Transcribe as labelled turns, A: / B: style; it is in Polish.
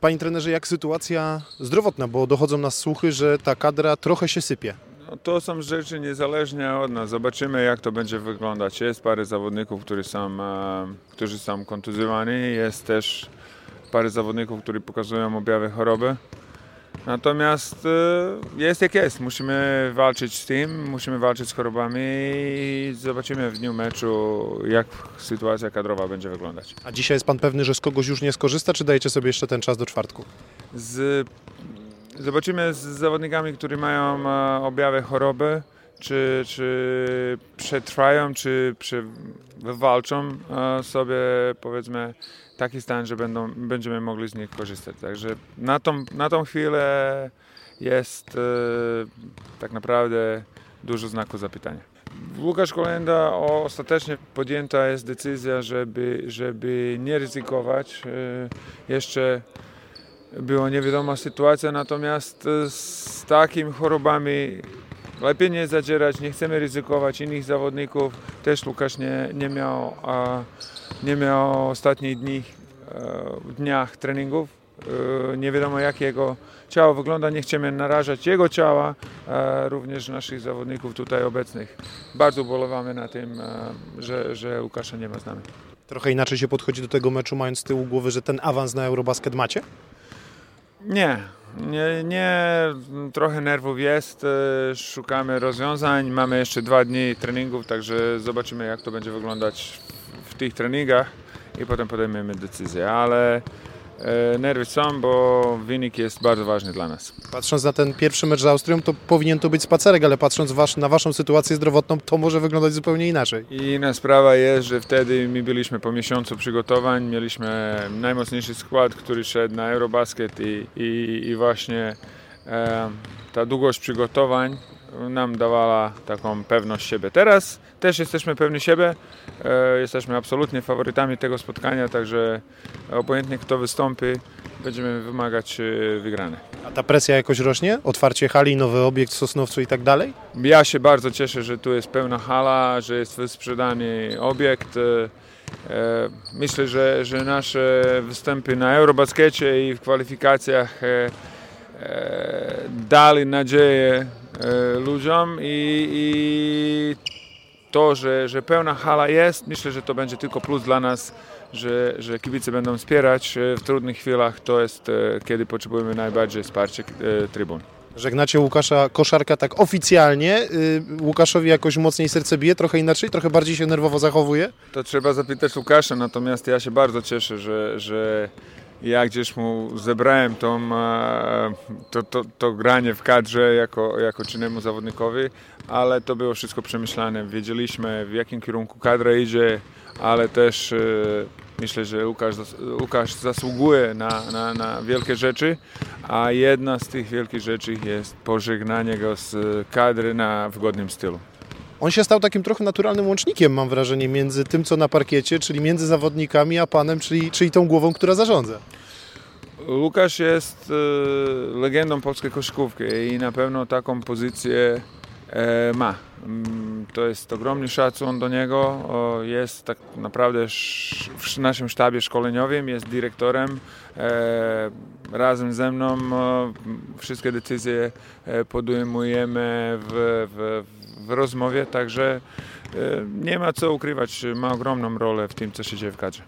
A: Panie trenerze, jak sytuacja zdrowotna, bo dochodzą nas słuchy, że ta kadra trochę się sypie.
B: No, to są rzeczy niezależnie od nas. Zobaczymy, jak to będzie wyglądać. Jest parę zawodników, którzy są, e, którzy są kontuzjowani. Jest też parę zawodników, którzy pokazują objawy choroby. Natomiast e, jest jak jest. Musimy walczyć z tym, musimy walczyć z chorobami i zobaczymy w dniu meczu, jak sytuacja kadrowa będzie wyglądać.
A: A dzisiaj jest pan pewny, że z kogoś już nie skorzysta, czy dajecie sobie jeszcze ten czas do czwartku?
B: Z, zobaczymy z zawodnikami, którzy mają e, objawy choroby, czy, czy przetrwają, czy prze, wywalczą e, sobie powiedzmy taki stan, że będą, będziemy mogli z nich korzystać. Także na tą, na tą chwilę jest e, tak naprawdę dużo znaków zapytania. Łukasz Kolenda ostatecznie podjęta jest decyzja, żeby, żeby nie ryzykować. E, Jeszcze była niewiadoma sytuacja, natomiast z takimi chorobami lepiej nie zadzierać, nie chcemy ryzykować innych zawodników. Też Łukasz nie, nie, miał, nie miał ostatnich dni, e, dniach treningów. E, Nie wiadomo jak jego ciało wygląda, nie chcemy narażać jego ciała, a również naszych zawodników tutaj obecnych. Bardzo ubolewamy na tym, e, że, że Łukasza nie ma z nami.
A: Trochę inaczej się podchodzi do tego meczu, mając z tyłu głowy, że ten awans na Eurobasket macie?
B: Nie, nie, nie, trochę nerwów jest, e, szukamy rozwiązań, mamy jeszcze dwa dni treningów, także zobaczymy jak to będzie wyglądać w, tych treningach i potem podejmiemy decyzję, ale nerwy są, bo wynik jest bardzo ważny dla nas.
A: Patrząc na ten pierwszy mecz z Austrią, to powinien to być spacerek, ale patrząc wasz, na waszą sytuację zdrowotną, to może wyglądać zupełnie inaczej.
B: I inna sprawa jest, że wtedy my byliśmy po miesiącu przygotowań, mieliśmy najmocniejszy skład, który szedł na Eurobasket i, i, i właśnie e, ta długość przygotowań nam dawała taką pewność siebie. Teraz też jesteśmy pewni siebie, e, jesteśmy absolutnie faworytami tego spotkania, także obojętnie kto wystąpi, będziemy wymagać e, wygranej.
A: A ta presja jakoś rośnie? Otwarcie hali, nowy obiekt w Sosnowcu i tak dalej?
B: Ja się bardzo cieszę, że tu jest pełna hala, że jest wysprzedany obiekt. E, Myślę, że, że nasze występy na Eurobaskecie i w kwalifikacjach dali nadzieję ludziom i, i to, że, że pełna hala jest, myślę, że to będzie tylko plus dla nas, że, że kibice będą wspierać e, w trudnych chwilach. To jest, e, kiedy potrzebujemy najbardziej wsparcia e, trybun.
A: Żegnacie Łukasza Koszarka tak oficjalnie. Łukaszowi jakoś mocniej serce bije, trochę inaczej, trochę bardziej się nerwowo zachowuje.
B: To trzeba zapytać Łukasza, natomiast ja się bardzo cieszę, że, że ja gdzieś mu zebrałem tą, e, to, to, to granie w kadrze jako, jako czynnemu zawodnikowi, ale to było wszystko przemyślane. Wiedzieliśmy w jakim kierunku kadra idzie, ale też e, myślę, że Łukasz, Łukasz zasługuje na, na, na wielkie rzeczy, a jedna z tych wielkich rzeczy jest pożegnanie go z kadry na wygodnym stylu.
A: On się stał takim trochę naturalnym łącznikiem, mam wrażenie, między tym, co na parkiecie, czyli między zawodnikami, a panem, czyli, czyli tą głową, która zarządza.
B: Łukasz jest e, legendą polskiej koszykówki i na pewno taką pozycję ma. Mm, To jest ogromny szacun do niego. Jest tak naprawdę w naszym sztabie szkoleniowym, jest dyrektorem. E, Razem ze mną e, wszystkie decyzje e, podejmujemy w, w, w rozmowie, także e, nie ma co ukrywać, ma ogromną rolę w tym, co się dzieje w kadrze.